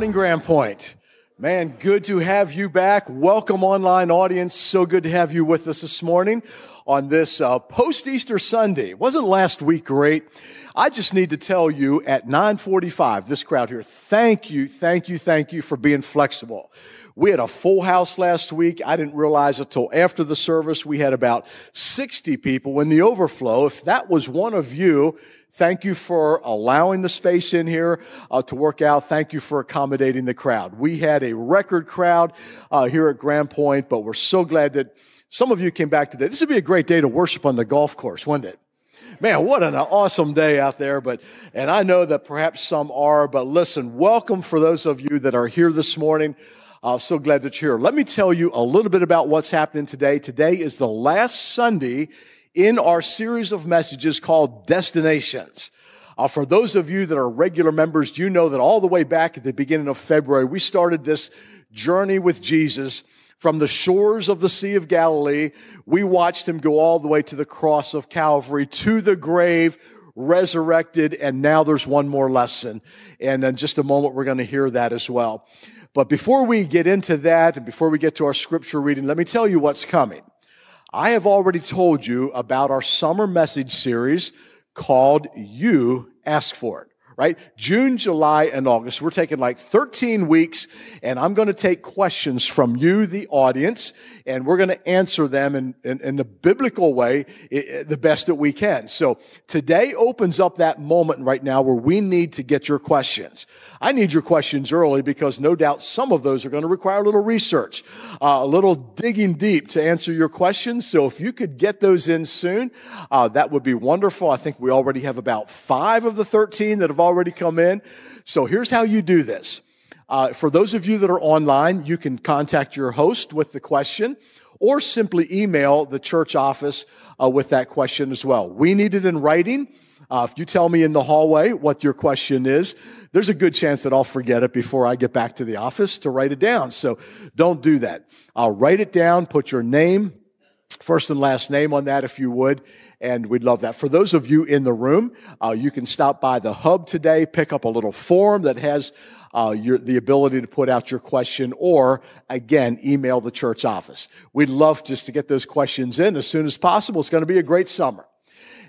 morning, Grand Point. Man, good to have you back. Welcome, online audience. So good to have you with us this morning on this uh, post Easter Sunday. Wasn't last week great? I just need to tell you at 9:45, this crowd here, thank you, thank you, thank you for being flexible. We had a full house last week. I didn't realize it till after the service. We had about 60 people in the overflow. If that was one of you, Thank you for allowing the space in here uh, to work out. Thank you for accommodating the crowd. We had a record crowd uh, here at Grand Point, but we're so glad that some of you came back today. This would be a great day to worship on the golf course, wouldn't it? Man, what an awesome day out there. But, and I know that perhaps some are, but listen, welcome for those of you that are here this morning. Uh, so glad that you're here. Let me tell you a little bit about what's happening today. Today is the last Sunday in our series of messages called Destinations. Uh, for those of you that are regular members, you know that all the way back at the beginning of February, we started this journey with Jesus from the shores of the Sea of Galilee. We watched him go all the way to the cross of Calvary, to the grave, resurrected, and now there's one more lesson. And in just a moment, we're going to hear that as well. But before we get into that, and before we get to our scripture reading, let me tell you what's coming. I have already told you about our summer message series called You Ask For It right? June, July, and August. We're taking like 13 weeks, and I'm going to take questions from you, the audience, and we're going to answer them in, in, in the biblical way, the best that we can. So today opens up that moment right now where we need to get your questions. I need your questions early because no doubt some of those are going to require a little research, uh, a little digging deep to answer your questions. So if you could get those in soon, uh, that would be wonderful. I think we already have about five of the 13 that have already come in. So here's how you do this. Uh, for those of you that are online, you can contact your host with the question or simply email the church office uh, with that question as well. We need it in writing. Uh, if you tell me in the hallway what your question is, there's a good chance that I'll forget it before I get back to the office to write it down. So don't do that. I'll write it down, put your name, first and last name on that if you would, and we'd love that. For those of you in the room, uh, you can stop by the hub today, pick up a little form that has uh, your, the ability to put out your question, or again, email the church office. We'd love just to get those questions in as soon as possible. It's going to be a great summer.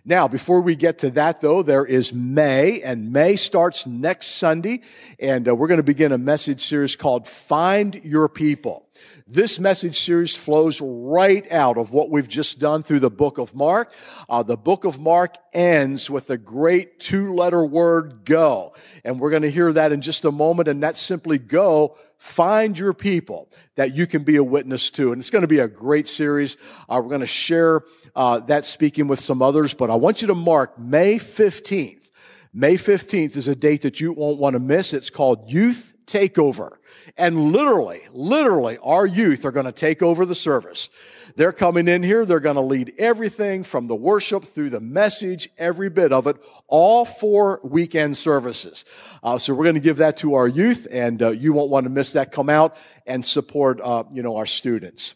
Now, before we get to that though, there is May, and May starts next Sunday, and uh, we're going to begin a message series called Find Your People. This message series flows right out of what we've just done through the book of Mark. Uh, the book of Mark ends with a great two letter word, go. And we're going to hear that in just a moment. And that's simply go, find your people that you can be a witness to. And it's going to be a great series. Uh, we're going to share uh, that speaking with some others, but I want you to mark May 15th. May 15th is a date that you won't want to miss. It's called Youth Takeover. And literally, literally, our youth are going to take over the service. They're coming in here. They're going to lead everything from the worship through the message, every bit of it, all four weekend services. Uh, so we're going to give that to our youth, and uh, you won't want to miss that. Come out and support, uh, you know, our students.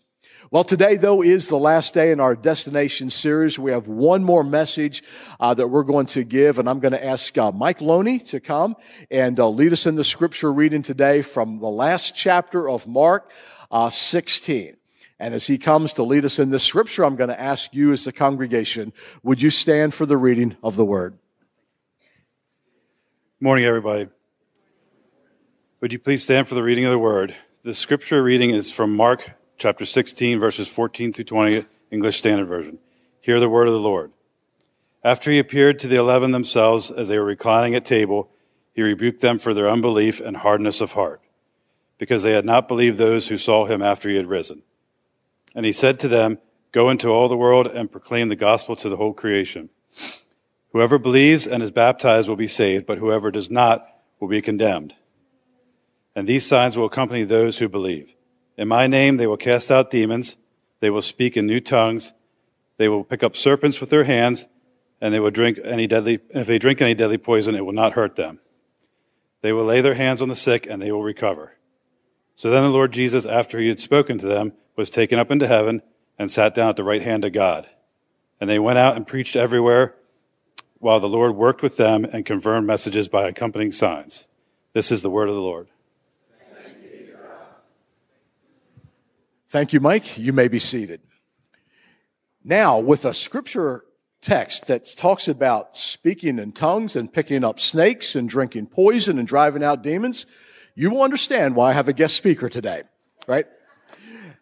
Well, today, though, is the last day in our destination series. We have one more message uh, that we're going to give, and I'm going to ask uh, Mike Loney to come and uh, lead us in the scripture reading today from the last chapter of Mark uh, 16. And as he comes to lead us in this scripture, I'm going to ask you as the congregation, would you stand for the reading of the word? Morning, everybody. Would you please stand for the reading of the word? The scripture reading is from Mark chapter 16, verses 14 through 20, English Standard Version. Hear the word of the Lord. After he appeared to the eleven themselves as they were reclining at table, he rebuked them for their unbelief and hardness of heart, because they had not believed those who saw him after he had risen. And he said to them, Go into all the world and proclaim the gospel to the whole creation. Whoever believes and is baptized will be saved, but whoever does not will be condemned. And these signs will accompany those who believe. In my name they will cast out demons, they will speak in new tongues, they will pick up serpents with their hands, and they will drink any deadly if they drink any deadly poison it will not hurt them. They will lay their hands on the sick and they will recover. So then the Lord Jesus after he had spoken to them was taken up into heaven and sat down at the right hand of God. And they went out and preached everywhere while the Lord worked with them and confirmed messages by accompanying signs. This is the word of the Lord. Thank you, Mike. You may be seated. Now, with a scripture text that talks about speaking in tongues and picking up snakes and drinking poison and driving out demons, you will understand why I have a guest speaker today, right?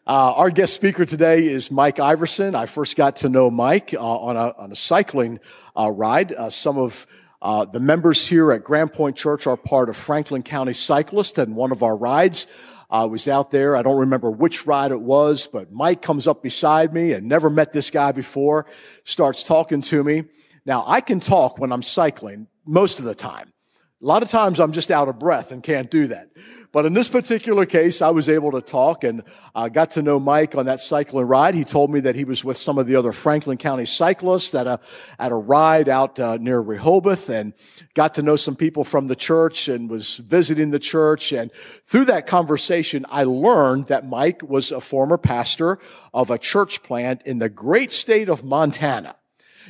Uh, our guest speaker today is Mike Iverson. I first got to know Mike uh, on, a, on a cycling uh, ride. Uh, some of uh, the members here at Grand Point Church are part of Franklin County Cyclists, and one of our rides I was out there. I don't remember which ride it was, but Mike comes up beside me and never met this guy before, starts talking to me. Now, I can talk when I'm cycling most of the time. A lot of times I'm just out of breath and can't do that. But in this particular case, I was able to talk and uh, got to know Mike on that cycling ride. He told me that he was with some of the other Franklin County cyclists at a, at a ride out uh, near Rehoboth and got to know some people from the church and was visiting the church. And through that conversation, I learned that Mike was a former pastor of a church plant in the great state of Montana.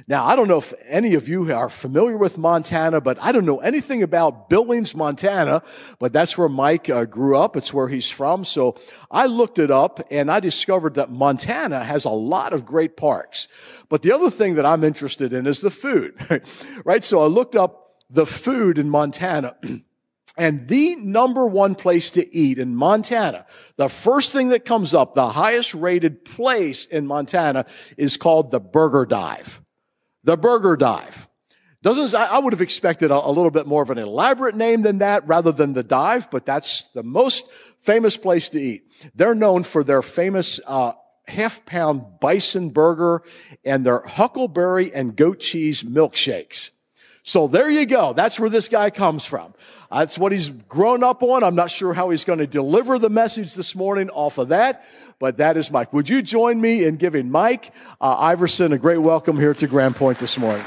Now, I don't know if any of you are familiar with Montana, but I don't know anything about Billings, Montana, but that's where Mike uh, grew up. It's where he's from. So I looked it up and I discovered that Montana has a lot of great parks. But the other thing that I'm interested in is the food, right? So I looked up the food in Montana. And the number one place to eat in Montana, the first thing that comes up, the highest rated place in Montana is called the Burger Dive the Burger Dive. Doesn't, I would have expected a, a, little bit more of an elaborate name than that rather than the dive, but that's the most famous place to eat. They're known for their famous, uh, half pound bison burger and their huckleberry and goat cheese milkshakes. So there you go. That's where this guy comes from. That's what he's grown up on. I'm not sure how he's going to deliver the message this morning off of that, but that is Mike. Would you join me in giving Mike uh, Iverson a great welcome here to Grand Point this morning?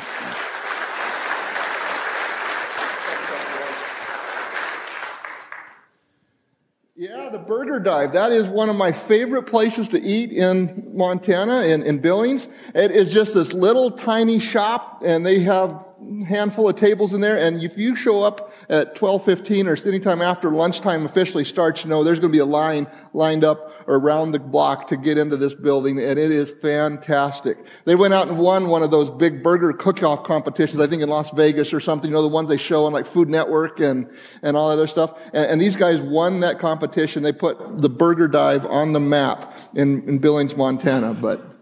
Yeah, the Burger Dive. That is one of my favorite places to eat in Montana, in, in Billings. It is just this little tiny shop, and they have handful of tables in there, and if you show up at 12:15 or anytime after lunchtime officially starts, you know there's going to be a line lined up around the block to get into this building, and it is fantastic. They went out and won one of those big burger cook-off competitions, I think in Las Vegas or something. You know the ones they show on like Food Network and and all that other stuff. And, and these guys won that competition. They put the Burger Dive on the map in, in Billings, Montana, but.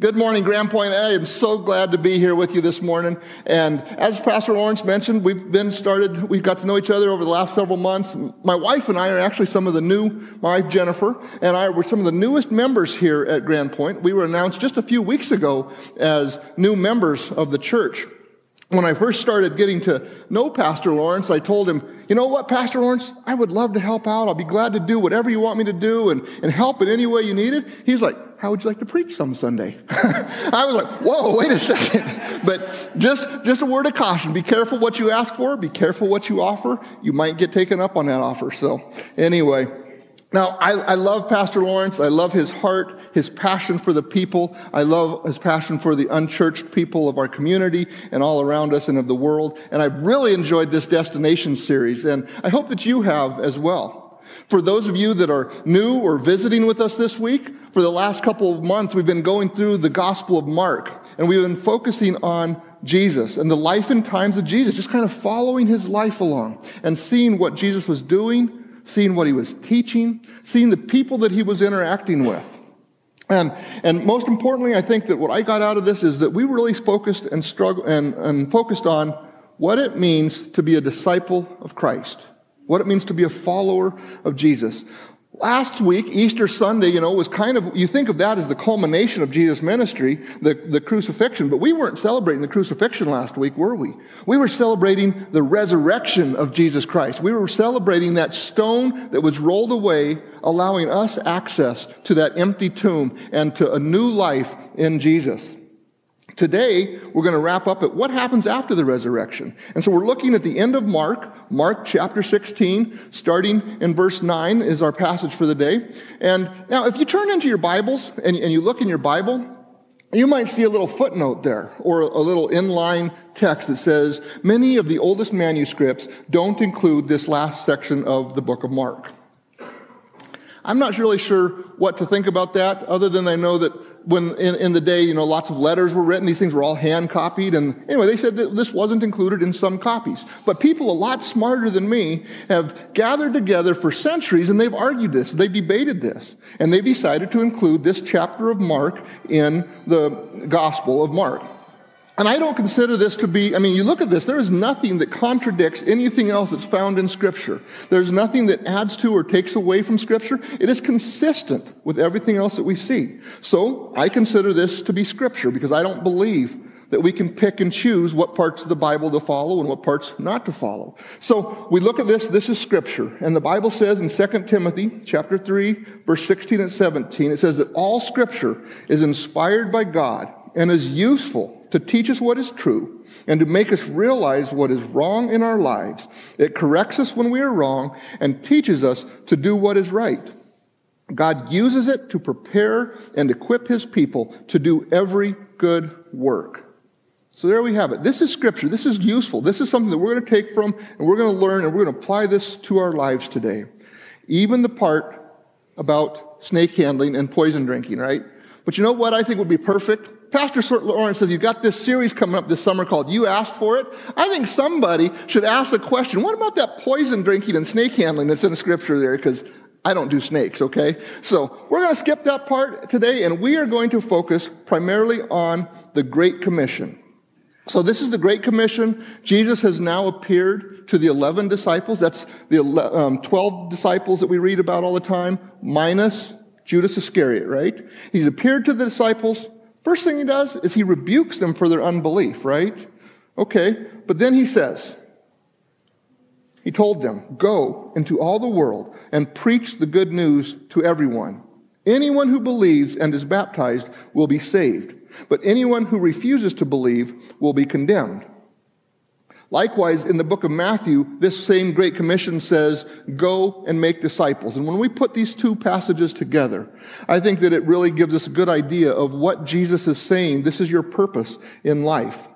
Good morning, Grand Point. I am so glad to be here with you this morning. And as Pastor Lawrence mentioned, we've been started, we've got to know each other over the last several months. My wife and I are actually some of the new, my wife Jennifer and I were some of the newest members here at Grand Point. We were announced just a few weeks ago as new members of the church. When I first started getting to know Pastor Lawrence, I told him, you know what, Pastor Lawrence, I would love to help out. I'll be glad to do whatever you want me to do and, and help in any way you need it. He's like, how would you like to preach some Sunday? I was like, whoa, wait a second. But just, just a word of caution. Be careful what you ask for. Be careful what you offer. You might get taken up on that offer. So anyway, now I, I love Pastor Lawrence. I love his heart, his passion for the people. I love his passion for the unchurched people of our community and all around us and of the world. And I've really enjoyed this destination series. And I hope that you have as well. For those of you that are new or visiting with us this week, for the last couple of months, we've been going through the Gospel of Mark, and we've been focusing on Jesus and the life and times of Jesus, just kind of following his life along and seeing what Jesus was doing, seeing what he was teaching, seeing the people that he was interacting with. And, and most importantly, I think that what I got out of this is that we really focused and struggled and, and focused on what it means to be a disciple of Christ what it means to be a follower of Jesus. Last week, Easter Sunday, you know, was kind of, you think of that as the culmination of Jesus' ministry, the, the crucifixion, but we weren't celebrating the crucifixion last week, were we? We were celebrating the resurrection of Jesus Christ. We were celebrating that stone that was rolled away, allowing us access to that empty tomb and to a new life in Jesus. Today, we're going to wrap up at what happens after the resurrection. And so we're looking at the end of Mark, Mark chapter 16, starting in verse 9 is our passage for the day. And now, if you turn into your Bibles and, and you look in your Bible, you might see a little footnote there or a little inline text that says, many of the oldest manuscripts don't include this last section of the book of Mark. I'm not really sure what to think about that, other than I know that when in, in, the day, you know, lots of letters were written, these things were all hand copied. And anyway, they said that this wasn't included in some copies. But people a lot smarter than me have gathered together for centuries and they've argued this, they've debated this, and they've decided to include this chapter of Mark in the Gospel of Mark. And I don't consider this to be, I mean, you look at this, there is nothing that contradicts anything else that's found in Scripture. There's nothing that adds to or takes away from Scripture. It is consistent with everything else that we see. So I consider this to be Scripture because I don't believe that we can pick and choose what parts of the Bible to follow and what parts not to follow. So we look at this, this is scripture. And the Bible says in 2 Timothy chapter 3, verse 16 and 17, it says that all scripture is inspired by God and is useful to teach us what is true and to make us realize what is wrong in our lives. It corrects us when we are wrong and teaches us to do what is right. God uses it to prepare and equip his people to do every good work. So there we have it. This is scripture. This is useful. This is something that we're going to take from and we're going to learn and we're going to apply this to our lives today. Even the part about snake handling and poison drinking, right? But you know what I think would be perfect? Pastor Lawrence says, You've got this series coming up this summer called You Asked for It. I think somebody should ask the question what about that poison drinking and snake handling that's in the scripture there? Because I don't do snakes, okay? So we're going to skip that part today, and we are going to focus primarily on the Great Commission. So this is the Great Commission. Jesus has now appeared to the 11 disciples. That's the um, 12 disciples that we read about all the time, minus Judas Iscariot, right? He's appeared to the disciples First thing he does is he rebukes them for their unbelief, right? Okay, but then he says, he told them, Go into all the world and preach the good news to everyone. Anyone who believes and is baptized will be saved, but anyone who refuses to believe will be condemned. Likewise, in the book of Matthew, this same Great Commission says, go and make disciples. And when we put these two passages together, I think that it really gives us a good idea of what Jesus is saying. This is your purpose in life.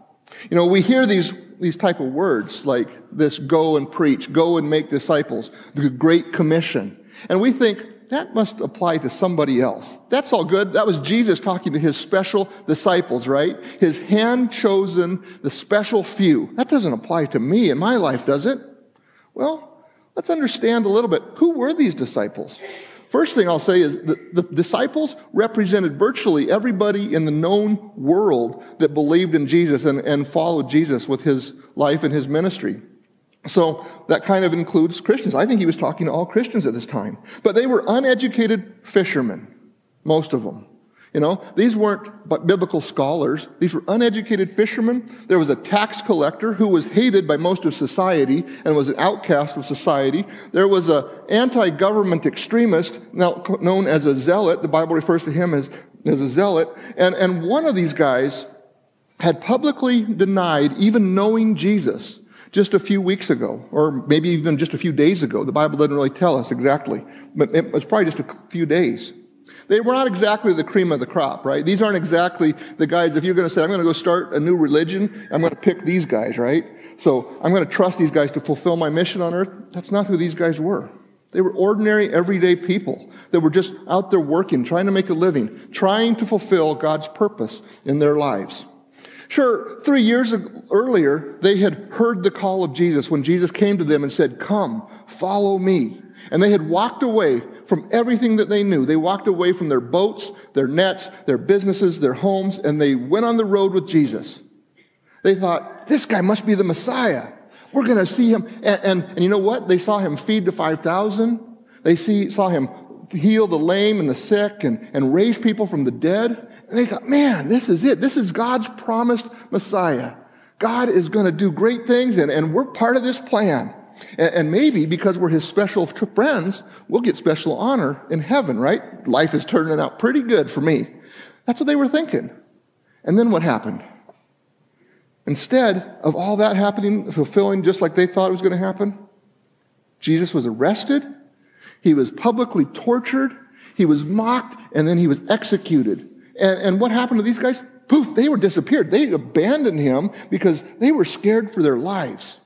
You know, we hear these, these type of words like this, go and preach, go and make disciples, the Great Commission. And we think, that must apply to somebody else. That's all good. That was Jesus talking to his special disciples, right? His hand chosen, the special few. That doesn't apply to me in my life, does it? Well, let's understand a little bit. Who were these disciples? First thing I'll say is that the disciples represented virtually everybody in the known world that believed in Jesus and, and followed Jesus with his life and his ministry. So that kind of includes Christians. I think he was talking to all Christians at this time. But they were uneducated fishermen, most of them. You know, these weren't biblical scholars. These were uneducated fishermen. There was a tax collector who was hated by most of society and was an outcast of society. There was an anti-government extremist, now known as a zealot. The Bible refers to him as, as a zealot. And, and one of these guys had publicly denied even knowing Jesus just a few weeks ago, or maybe even just a few days ago. The Bible doesn't really tell us exactly, but it was probably just a few days. They were not exactly the cream of the crop, right? These aren't exactly the guys, if you're going to say, I'm going to go start a new religion, I'm going to pick these guys, right? So I'm going to trust these guys to fulfill my mission on earth. That's not who these guys were. They were ordinary, everyday people that were just out there working, trying to make a living, trying to fulfill God's purpose in their lives. Sure, three years earlier, they had heard the call of Jesus when Jesus came to them and said, Come, follow me. And they had walked away from everything that they knew. They walked away from their boats, their nets, their businesses, their homes, and they went on the road with Jesus. They thought, this guy must be the Messiah. We're going to see him. And, and, and, you know what? They saw him feed the 5,000. They see, saw him heal the lame and the sick and, and raise people from the dead. And they thought, man, this is it. This is God's promised Messiah. God is going to do great things, and, and we're part of this plan. And, and maybe because we're his special friends, we'll get special honor in heaven, right? Life is turning out pretty good for me. That's what they were thinking. And then what happened? Instead of all that happening, fulfilling just like they thought it was going to happen, Jesus was arrested, he was publicly tortured, he was mocked, and then he was executed. And, and what happened to these guys? Poof, they were disappeared. They abandoned him because they were scared for their lives.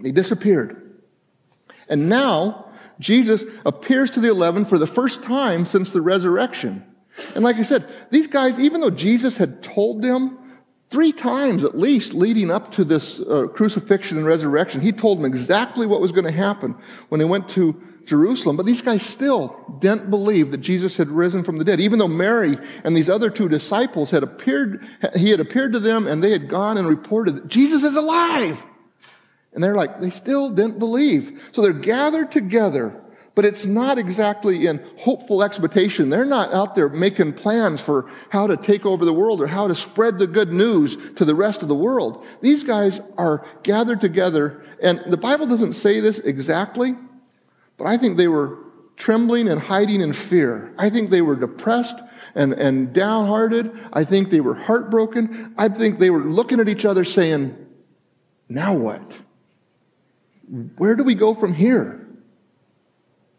They disappeared. And now, Jesus appears to the 11 for the first time since the resurrection. And like I said, these guys, even though Jesus had told them three times at least leading up to this uh, crucifixion and resurrection, he told them exactly what was going to happen when they went to Jerusalem. But these guys still didn't believe that Jesus had risen from the dead, even though Mary and these other two disciples had appeared, he had appeared to them and they had gone and reported that Jesus is alive. And they're like, they still didn't believe. So they're gathered together but it's not exactly in hopeful expectation. They're not out there making plans for how to take over the world or how to spread the good news to the rest of the world. These guys are gathered together, and the Bible doesn't say this exactly, but I think they were trembling and hiding in fear. I think they were depressed and, and downhearted. I think they were heartbroken. I think they were looking at each other saying, now what? Where do we go from here?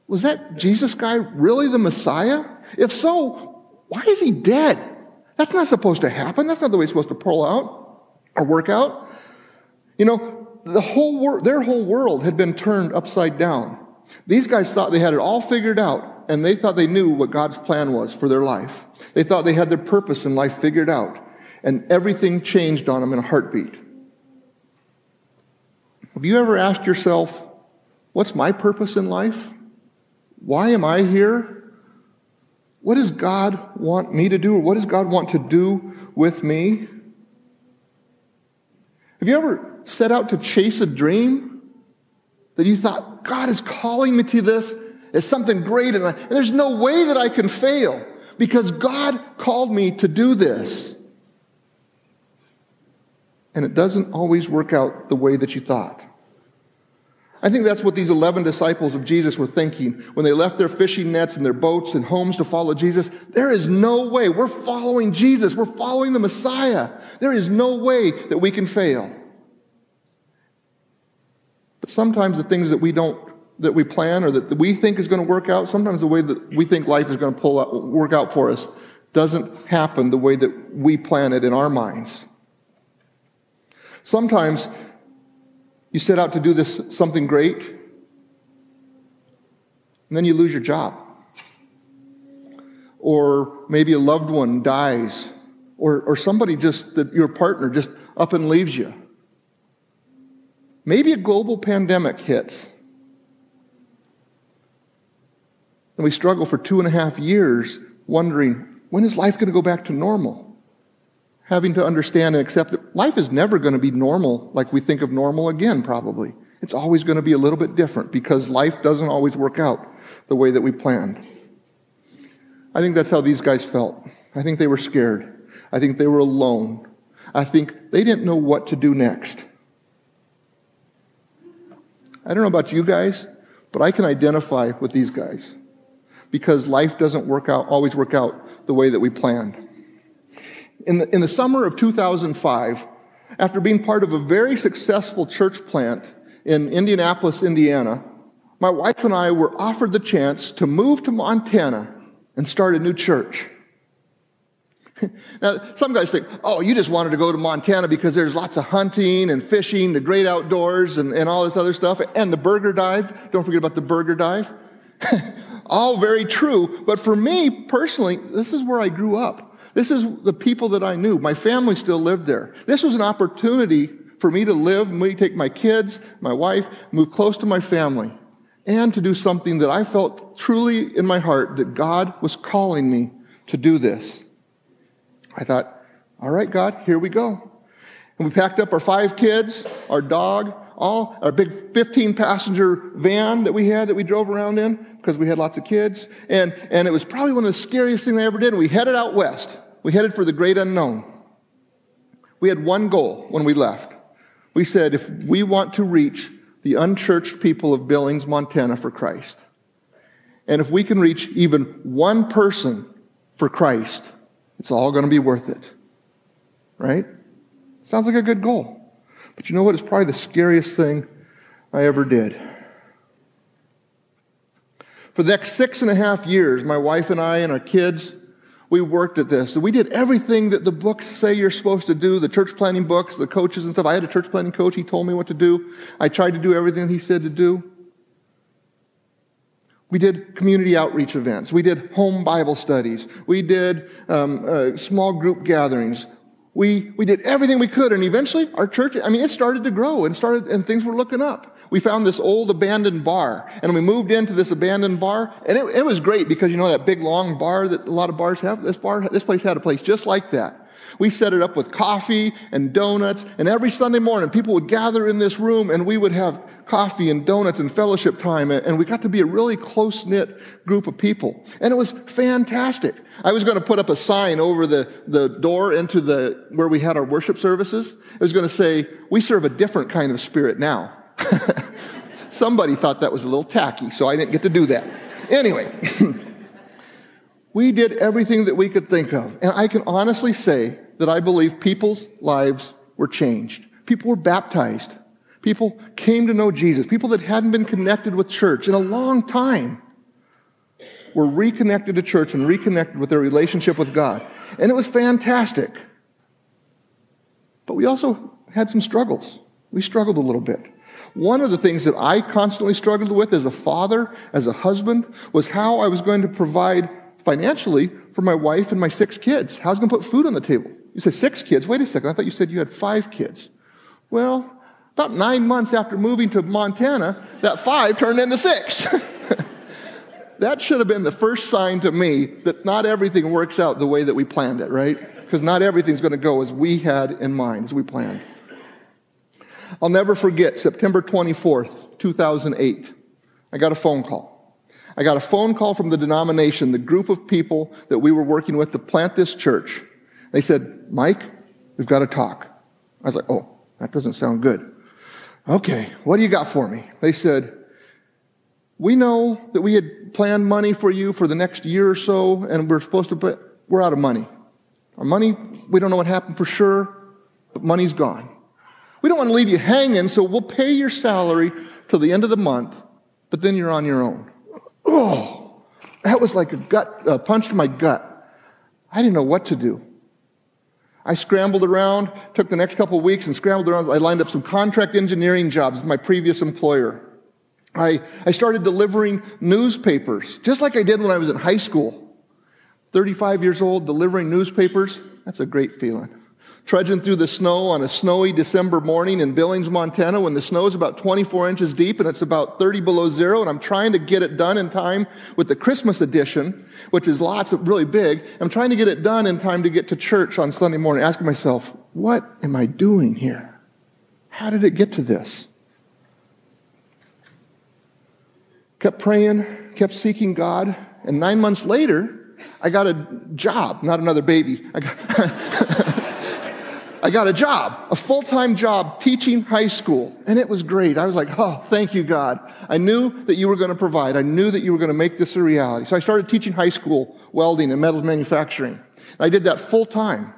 Was that Jesus guy really the Messiah? If so, why is he dead? That's not supposed to happen. That's not the way it's supposed to pull out or work out. You know, the whole wor- their whole world had been turned upside down. These guys thought they had it all figured out, and they thought they knew what God's plan was for their life. They thought they had their purpose in life figured out, and everything changed on them in a heartbeat. Have you ever asked yourself, what's my purpose in life? Why am I here? What does God want me to do, or what does God want to do with me? Have you ever set out to chase a dream that you thought, God is calling me to this? It's something great, and, I, and there's no way that I can fail because God called me to do this. And it doesn't always work out the way that you thought. I think that's what these 11 disciples of Jesus were thinking when they left their fishing nets and their boats and homes to follow Jesus. There is no way. We're following Jesus. We're following the Messiah. There is no way that we can fail. But sometimes the things that we don't, that we plan or that we think is going to work out, sometimes the way that we think life is going to pull out, work out for us doesn't happen the way that we plan it in our minds. Sometimes you set out to do this something great, and then you lose your job. Or maybe a loved one dies, or, or somebody just, that your partner just up and leaves you. Maybe a global pandemic hits. And we struggle for two and a half years wondering when is life going to go back to normal? having to understand and accept that life is never going to be normal like we think of normal again, probably. It's always going to be a little bit different because life doesn't always work out the way that we planned. I think that's how these guys felt. I think they were scared. I think they were alone. I think they didn't know what to do next. I don't know about you guys, but I can identify with these guys because life doesn't work out, always work out the way that we planned. In the, in the summer of 2005, after being part of a very successful church plant in Indianapolis, Indiana, my wife and I were offered the chance to move to Montana and start a new church. now, some guys think, oh, you just wanted to go to Montana because there's lots of hunting and fishing, the great outdoors, and, and all this other stuff, and the burger dive. Don't forget about the burger dive. all very true. But for me personally, this is where I grew up. This is the people that I knew. My family still lived there. This was an opportunity for me to live, me take my kids, my wife, move close to my family, and to do something that I felt truly in my heart that God was calling me to do this. I thought, all right, God, here we go. And we packed up our five kids, our dog, all our big 15 passenger van that we had that we drove around in because we had lots of kids. And, and it was probably one of the scariest things I ever did. We headed out west. We headed for the great unknown. We had one goal when we left. We said, if we want to reach the unchurched people of Billings, Montana for Christ, and if we can reach even one person for Christ, it's all going to be worth it. Right? Sounds like a good goal. But you know what? It's probably the scariest thing I ever did. For the next six and a half years, my wife and I and our kids, we worked at this. We did everything that the books say you're supposed to do, the church planting books, the coaches and stuff. I had a church planting coach. He told me what to do. I tried to do everything he said to do. We did community outreach events. We did home Bible studies. We did um, uh, small group gatherings. We, we did everything we could. And eventually our church, I mean, it started to grow and started, and things were looking up. We found this old abandoned bar and we moved into this abandoned bar and it, it was great because you know that big long bar that a lot of bars have? This bar, this place had a place just like that. We set it up with coffee and donuts, and every Sunday morning, people would gather in this room, and we would have coffee and donuts and fellowship time, and we got to be a really close knit group of people. And it was fantastic. I was going to put up a sign over the, the door into the, where we had our worship services. It was going to say, we serve a different kind of spirit now. Somebody thought that was a little tacky, so I didn't get to do that. Anyway, we did everything that we could think of. And I can honestly say that I believe people's lives were changed. People were baptized. People came to know Jesus. People that hadn't been connected with church in a long time were reconnected to church and reconnected with their relationship with God. And it was fantastic. But we also had some struggles. We struggled a little bit. One of the things that I constantly struggled with as a father, as a husband, was how I was going to provide financially for my wife and my six kids. How I was going to put food on the table. You say six kids. Wait a second. I thought you said you had five kids. Well, about nine months after moving to Montana, that five turned into six. that should have been the first sign to me that not everything works out the way that we planned it, right? Because not everything's going to go as we had in mind, as we planned. I'll never forget September 24th, 2008. I got a phone call. I got a phone call from the denomination, the group of people that we were working with to plant this church. They said, Mike, we've got to talk. I was like, oh, that doesn't sound good. Okay, what do you got for me? They said, we know that we had planned money for you for the next year or so, and we're supposed to put, we're out of money. Our money, we don't know what happened for sure, but money's gone. We don't want to leave you hanging, so we'll pay your salary till the end of the month, but then you're on your own. Oh, that was like a gut, uh, a punch to my gut. I didn't know what to do. I scrambled around, took the next couple weeks and scrambled around. I lined up some contract engineering jobs with my previous employer. I, I started delivering newspapers, just like I did when I was in high school. 35 years old, delivering newspapers. That's a great feeling trudging through the snow on a snowy December morning in Billings, Montana, when the snow is about 24 inches deep and it's about 30 below zero, and I'm trying to get it done in time with the Christmas edition, which is lots of really big. I'm trying to get it done in time to get to church on Sunday morning, asking myself, what am I doing here? How did it get to this? Kept praying, kept seeking God, and nine months later, I got a job, not another baby. I got I got a job, a full time job teaching high school. And it was great. I was like, oh, thank you, God. I knew that you were going to provide. I knew that you were going to make this a reality. So I started teaching high school welding and metals manufacturing. and I did that full time.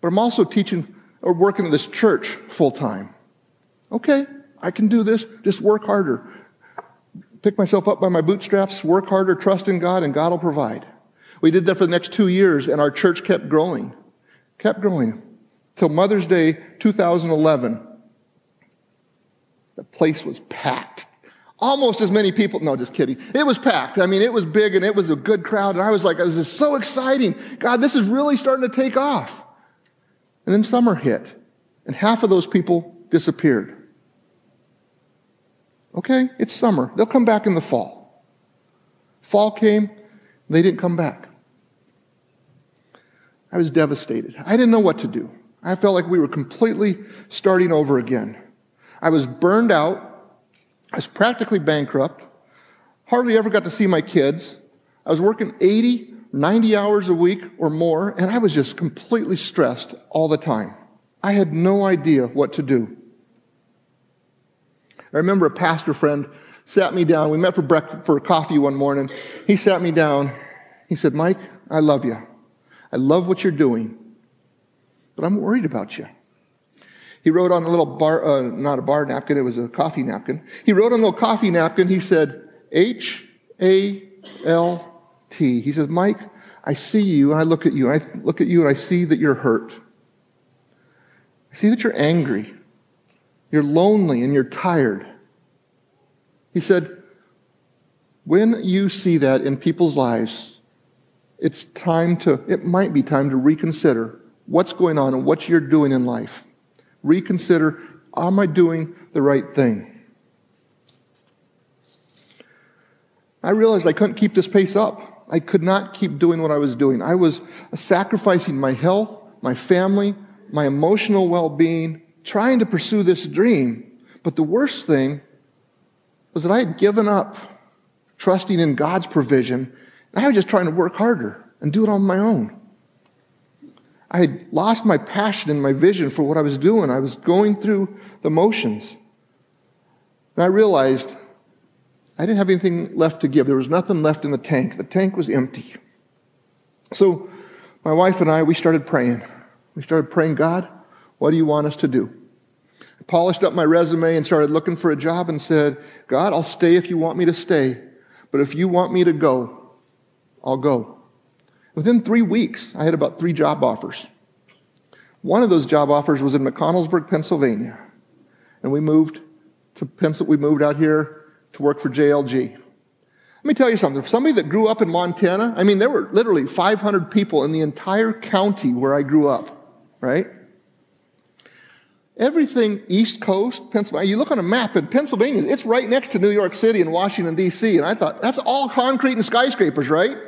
But I'm also teaching or working at this church full time. Okay, I can do this. Just work harder. Pick myself up by my bootstraps, work harder, trust in God, and God will provide. We did that for the next two years, and our church kept growing. Kept growing till Mother's Day 2011. The place was packed. Almost as many people. No, just kidding. It was packed. I mean, it was big and it was a good crowd. And I was like, this is so exciting. God, this is really starting to take off. And then summer hit, and half of those people disappeared. Okay, it's summer. They'll come back in the fall. Fall came, they didn't come back. I was devastated. I didn't know what to do. I felt like we were completely starting over again. I was burned out. I was practically bankrupt. Hardly ever got to see my kids. I was working 80, 90 hours a week or more, and I was just completely stressed all the time. I had no idea what to do. I remember a pastor friend sat me down. We met for breakfast, for coffee one morning. He sat me down. He said, Mike, I love you. I love what you're doing but I'm worried about you. He wrote on a little bar, uh, not a bar napkin, it was a coffee napkin. He wrote on a little coffee napkin, he said, H A L T. He says, Mike, I see you and I look at you. And I look at you and I see that you're hurt. I see that you're angry. You're lonely and you're tired. He said, When you see that in people's lives, it's time to, it might be time to reconsider what's going on and what you're doing in life. Reconsider, am I doing the right thing? I realized I couldn't keep this pace up. I could not keep doing what I was doing. I was sacrificing my health, my family, my emotional well being, trying to pursue this dream. But the worst thing was that I had given up trusting in God's provision. I was just trying to work harder and do it on my own. I had lost my passion and my vision for what I was doing. I was going through the motions. And I realized I didn't have anything left to give. There was nothing left in the tank. The tank was empty. So my wife and I, we started praying. We started praying, God, what do you want us to do? I polished up my resume and started looking for a job and said, God, I'll stay if you want me to stay. But if you want me to go, I'll go. Within three weeks, I had about three job offers. One of those job offers was in McConnellsburg, Pennsylvania. And we moved to Pencil, we moved out here to work for JLG. Let me tell you something. For somebody that grew up in Montana, I mean, there were literally 500 people in the entire county where I grew up, right? Everything East Coast, Pennsylvania, you look on a map in Pennsylvania, it's right next to New York City and Washington, D.C. And I thought, that's all concrete and skyscrapers, right?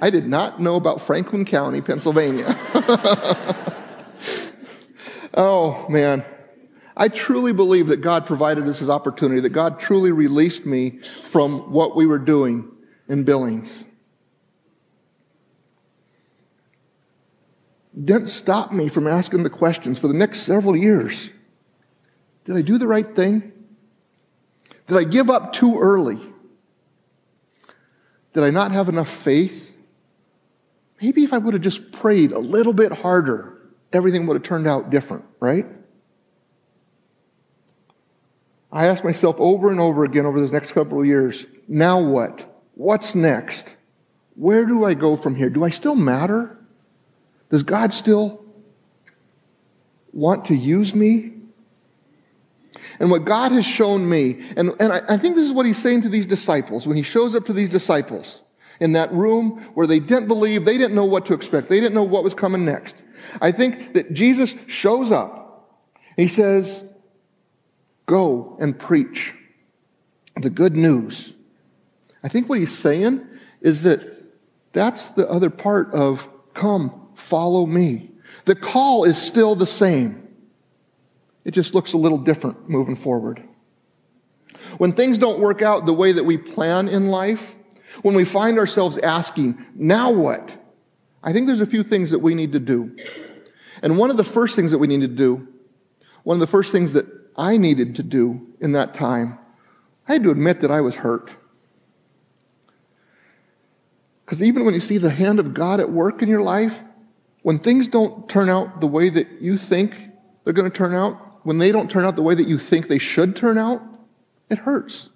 I did not know about Franklin County, Pennsylvania. oh, man. I truly believe that God provided us this opportunity, that God truly released me from what we were doing in Billings. Didn't stop me from asking the questions for the next several years. Did I do the right thing? Did I give up too early? Did I not have enough faith? Maybe if I would have just prayed a little bit harder, everything would have turned out different, right? I ask myself over and over again over this next couple of years now what? What's next? Where do I go from here? Do I still matter? Does God still want to use me? And what God has shown me, and, and I, I think this is what he's saying to these disciples when he shows up to these disciples in that room where they didn't believe, they didn't know what to expect, they didn't know what was coming next. I think that Jesus shows up. He says, Go and preach the good news. I think what he's saying is that that's the other part of come, follow me. The call is still the same. It just looks a little different moving forward. When things don't work out the way that we plan in life, when we find ourselves asking, now what? I think there's a few things that we need to do. And one of the first things that we need to do, one of the first things that I needed to do in that time, I had to admit that I was hurt. Because even when you see the hand of God at work in your life, when things don't turn out the way that you think they're going to turn out, when they don't turn out the way that you think they should turn out, it hurts.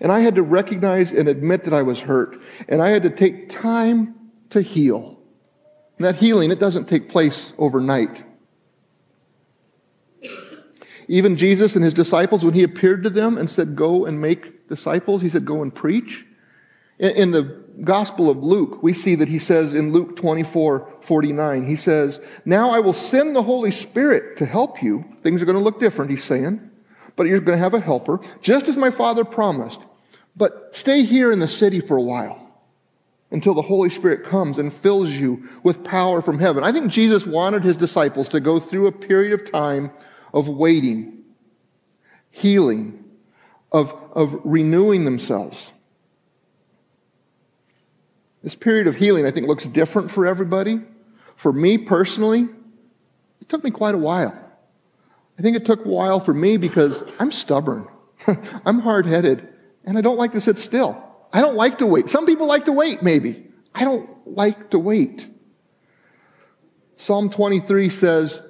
And I had to recognize and admit that I was hurt. And I had to take time to heal. And that healing, it doesn't take place overnight. Even Jesus and his disciples, when he appeared to them and said, Go and make disciples, he said, Go and preach. In the Gospel of Luke, we see that he says in Luke 24 49, he says, Now I will send the Holy Spirit to help you. Things are going to look different, he's saying, but you're going to have a helper, just as my Father promised. But stay here in the city for a while until the Holy Spirit comes and fills you with power from heaven. I think Jesus wanted his disciples to go through a period of time of waiting, healing, of, of renewing themselves. This period of healing, I think, looks different for everybody. For me personally, it took me quite a while. I think it took a while for me because I'm stubborn, I'm hard headed, and I don't like to sit still. I don't like to wait. Some people like to wait, maybe. I don't like to wait. Psalm 23 says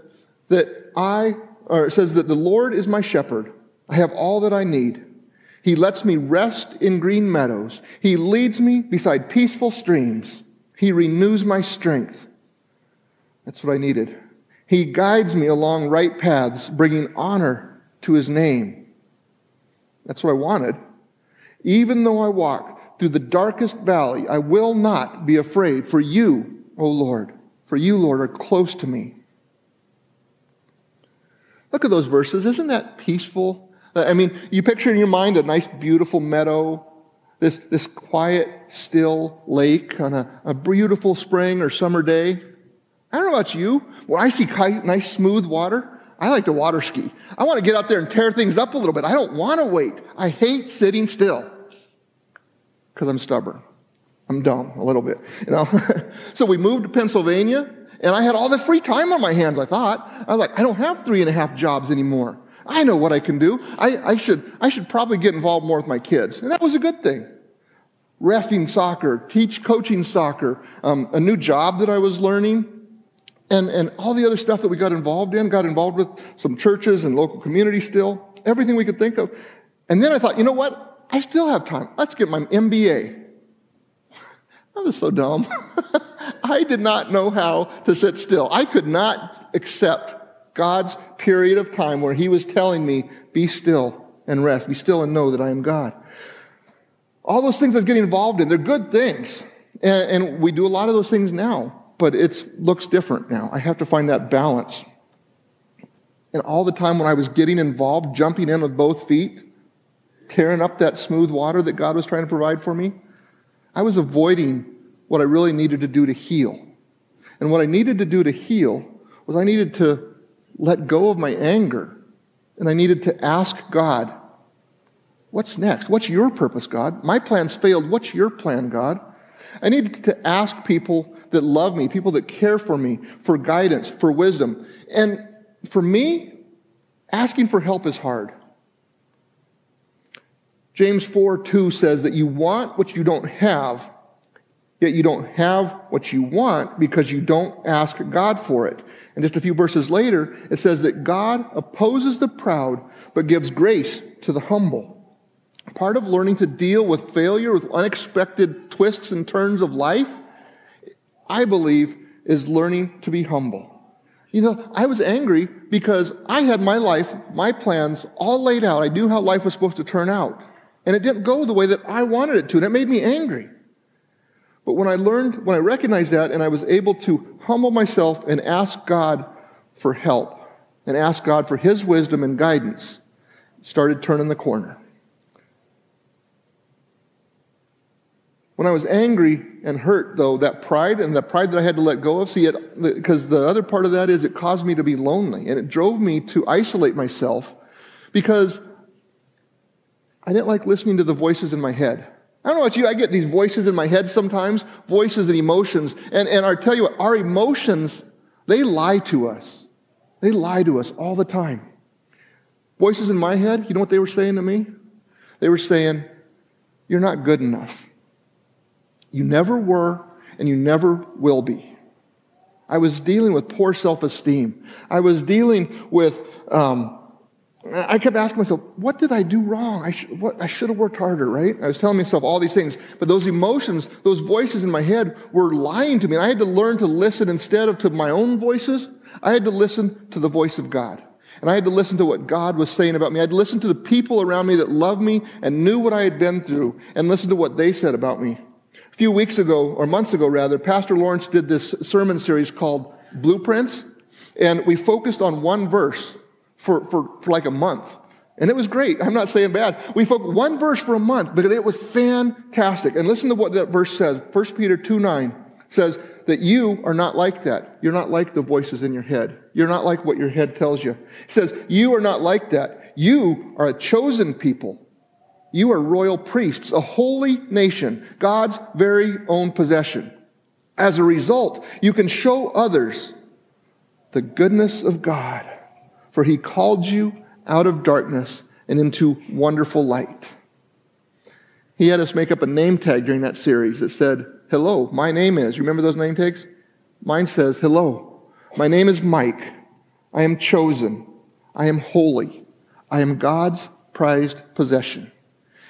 that I or it says that the Lord is my shepherd. I have all that I need. He lets me rest in green meadows. He leads me beside peaceful streams. He renews my strength. That's what I needed. He guides me along right paths, bringing honor to his name. That's what I wanted. Even though I walk through the darkest valley, I will not be afraid, for you, O Lord, for you, Lord, are close to me. Look at those verses. Isn't that peaceful? I mean, you picture in your mind a nice, beautiful meadow, this, this quiet, still lake on a, a beautiful spring or summer day. I don't know about you. When I see nice, smooth water, I like to water ski. I want to get out there and tear things up a little bit. I don't want to wait. I hate sitting still because I'm stubborn. I'm dumb a little bit, you know. so we moved to Pennsylvania, and I had all this free time on my hands. I thought I was like, I don't have three and a half jobs anymore. I know what I can do. I, I should I should probably get involved more with my kids, and that was a good thing. Refing soccer, teach coaching soccer, um, a new job that I was learning, and and all the other stuff that we got involved in. Got involved with some churches and local community still, everything we could think of. And then I thought, you know what? I still have time. Let's get my MBA. I was so dumb. I did not know how to sit still. I could not accept God's period of time where He was telling me, be still and rest, be still and know that I am God. All those things I was getting involved in, they're good things. And, and we do a lot of those things now, but it looks different now. I have to find that balance. And all the time when I was getting involved, jumping in with both feet, tearing up that smooth water that God was trying to provide for me, I was avoiding what I really needed to do to heal. And what I needed to do to heal was I needed to let go of my anger and I needed to ask God, What's next? What's your purpose, God? My plans failed. What's your plan, God? I needed to ask people that love me, people that care for me, for guidance, for wisdom. And for me, asking for help is hard. James 4 2 says that you want what you don't have, yet you don't have what you want because you don't ask God for it. And just a few verses later, it says that God opposes the proud, but gives grace to the humble. Part of learning to deal with failure, with unexpected twists and turns of life, I believe, is learning to be humble. You know, I was angry because I had my life, my plans all laid out. I knew how life was supposed to turn out. And it didn't go the way that I wanted it to, and it made me angry. But when I learned, when I recognized that, and I was able to humble myself and ask God for help, and ask God for His wisdom and guidance, started turning the corner. When I was angry and hurt, though, that pride and the pride that I had to let go of, see because the other part of that is it caused me to be lonely and it drove me to isolate myself because I didn't like listening to the voices in my head. I don't know about you, I get these voices in my head sometimes, voices and emotions. And, and I tell you what, our emotions, they lie to us. They lie to us all the time. Voices in my head, you know what they were saying to me? They were saying, You're not good enough. You never were, and you never will be. I was dealing with poor self esteem. I was dealing with um, I kept asking myself, what did I do wrong? I, sh- what, I should have worked harder, right? I was telling myself all these things, but those emotions, those voices in my head were lying to me. And I had to learn to listen instead of to my own voices. I had to listen to the voice of God. And I had to listen to what God was saying about me. I had to listen to the people around me that loved me and knew what I had been through and listen to what they said about me. A few weeks ago, or months ago rather, Pastor Lawrence did this sermon series called Blueprints. And we focused on one verse for, for, for like a month. And it was great. I'm not saying bad. We focused one verse for a month, but it was fantastic. And listen to what that verse says. 1 Peter 2 9 says that you are not like that. You're not like the voices in your head. You're not like what your head tells you. It says, you are not like that. You are a chosen people. You are royal priests, a holy nation, God's very own possession. As a result, you can show others the goodness of God for he called you out of darkness and into wonderful light. He had us make up a name tag during that series that said, Hello, my name is. You remember those name tags? Mine says, Hello, my name is Mike. I am chosen. I am holy. I am God's prized possession.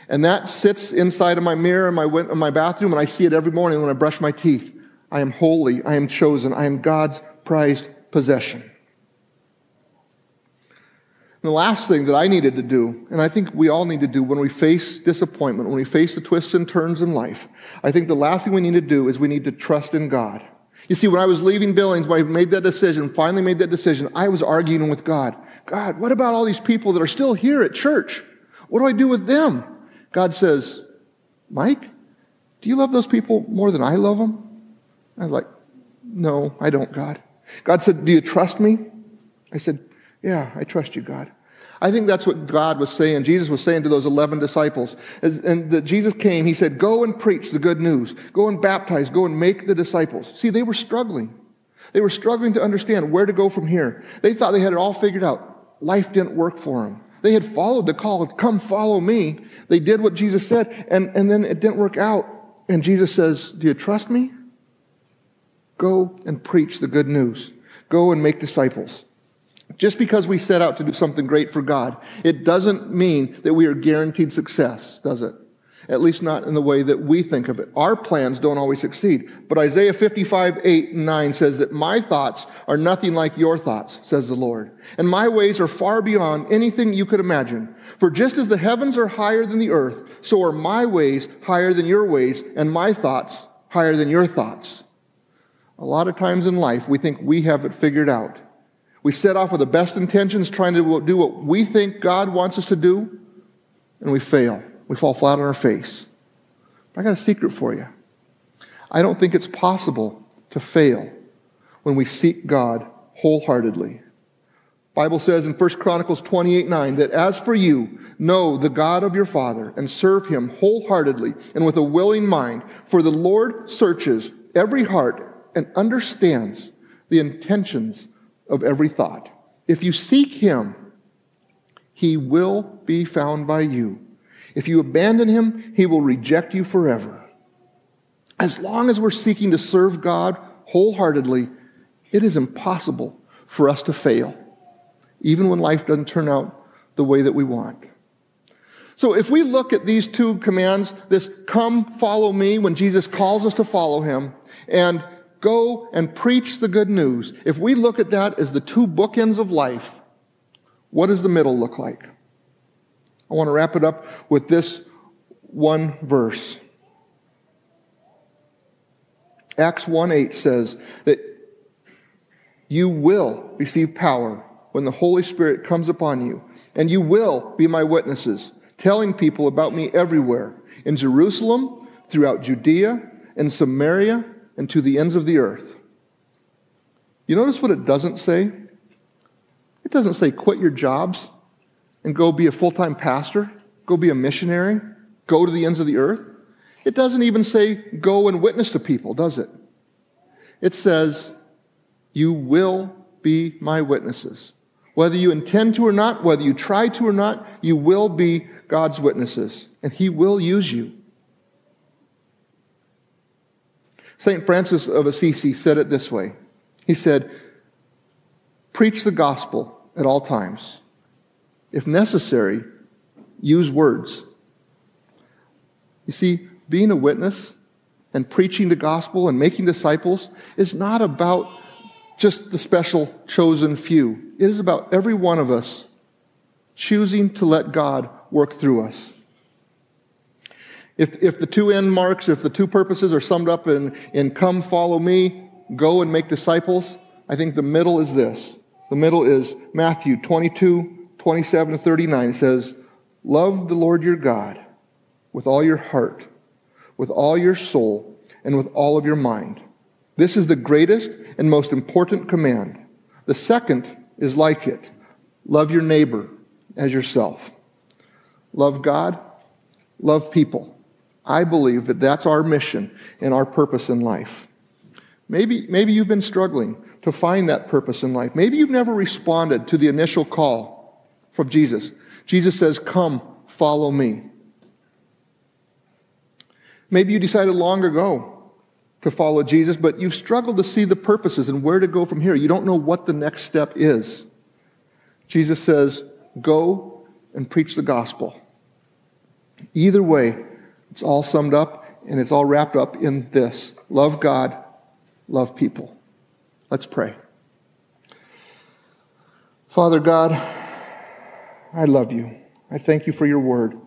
And that sits inside of my mirror in my, in my bathroom, and I see it every morning when I brush my teeth. I am holy. I am chosen. I am God's prized possession. And the last thing that I needed to do, and I think we all need to do when we face disappointment, when we face the twists and turns in life, I think the last thing we need to do is we need to trust in God. You see, when I was leaving Billings, when I made that decision, finally made that decision, I was arguing with God. God, what about all these people that are still here at church? What do I do with them? God says, Mike, do you love those people more than I love them? I was like, no, I don't, God. God said, do you trust me? I said, yeah, I trust you, God. I think that's what God was saying. Jesus was saying to those 11 disciples. As, and that Jesus came, he said, Go and preach the good news. Go and baptize. Go and make the disciples. See, they were struggling. They were struggling to understand where to go from here. They thought they had it all figured out. Life didn't work for them. They had followed the call, come follow me. They did what Jesus said, and, and then it didn't work out. And Jesus says, Do you trust me? Go and preach the good news. Go and make disciples. Just because we set out to do something great for God, it doesn't mean that we are guaranteed success, does it? At least not in the way that we think of it. Our plans don't always succeed. But Isaiah 55, 8 and 9 says that my thoughts are nothing like your thoughts, says the Lord. And my ways are far beyond anything you could imagine. For just as the heavens are higher than the earth, so are my ways higher than your ways, and my thoughts higher than your thoughts. A lot of times in life, we think we have it figured out. We set off with the best intentions, trying to do what we think God wants us to do, and we fail. We fall flat on our face. But I got a secret for you. I don't think it's possible to fail when we seek God wholeheartedly. Bible says in 1 Chronicles 28 9 that as for you, know the God of your Father and serve him wholeheartedly and with a willing mind, for the Lord searches every heart and understands the intentions of every thought. If you seek him, he will be found by you. If you abandon him, he will reject you forever. As long as we're seeking to serve God wholeheartedly, it is impossible for us to fail, even when life doesn't turn out the way that we want. So if we look at these two commands, this come follow me when Jesus calls us to follow him, and go and preach the good news. If we look at that as the two bookends of life, what does the middle look like? I want to wrap it up with this one verse. Acts 1 8 says that you will receive power when the Holy Spirit comes upon you, and you will be my witnesses, telling people about me everywhere in Jerusalem, throughout Judea, and Samaria, and to the ends of the earth. You notice what it doesn't say? It doesn't say quit your jobs and go be a full time pastor, go be a missionary, go to the ends of the earth. It doesn't even say go and witness to people, does it? It says, You will be my witnesses. Whether you intend to or not, whether you try to or not, you will be God's witnesses, and He will use you. St. Francis of Assisi said it this way He said, Preach the gospel at all times. If necessary, use words. You see, being a witness and preaching the gospel and making disciples is not about just the special chosen few. It is about every one of us choosing to let God work through us. If, if the two end marks, if the two purposes are summed up in, in come, follow me, go and make disciples, I think the middle is this. The middle is Matthew 22, 27 to 39. It says, Love the Lord your God with all your heart, with all your soul, and with all of your mind. This is the greatest and most important command. The second is like it love your neighbor as yourself. Love God, love people. I believe that that's our mission and our purpose in life. Maybe, maybe you've been struggling to find that purpose in life. Maybe you've never responded to the initial call from Jesus. Jesus says, Come, follow me. Maybe you decided long ago to follow Jesus, but you've struggled to see the purposes and where to go from here. You don't know what the next step is. Jesus says, Go and preach the gospel. Either way, it's all summed up and it's all wrapped up in this love God, love people. Let's pray. Father God, I love you. I thank you for your word.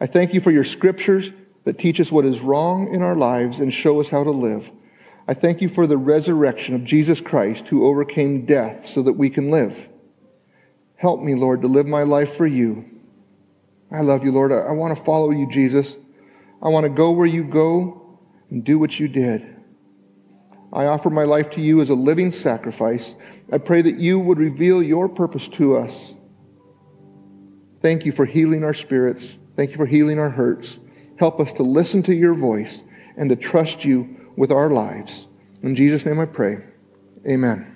I thank you for your scriptures that teach us what is wrong in our lives and show us how to live. I thank you for the resurrection of Jesus Christ who overcame death so that we can live. Help me, Lord, to live my life for you. I love you, Lord. I, want to follow you, Jesus. I want to go where you go and do what you did. I offer my life to you as a living sacrifice. I pray that you would reveal your purpose to us. Thank you for healing our spirits. Thank you for healing our hurts. Help us to listen to your voice and to trust you with our lives. In Jesus' name I pray. Amen.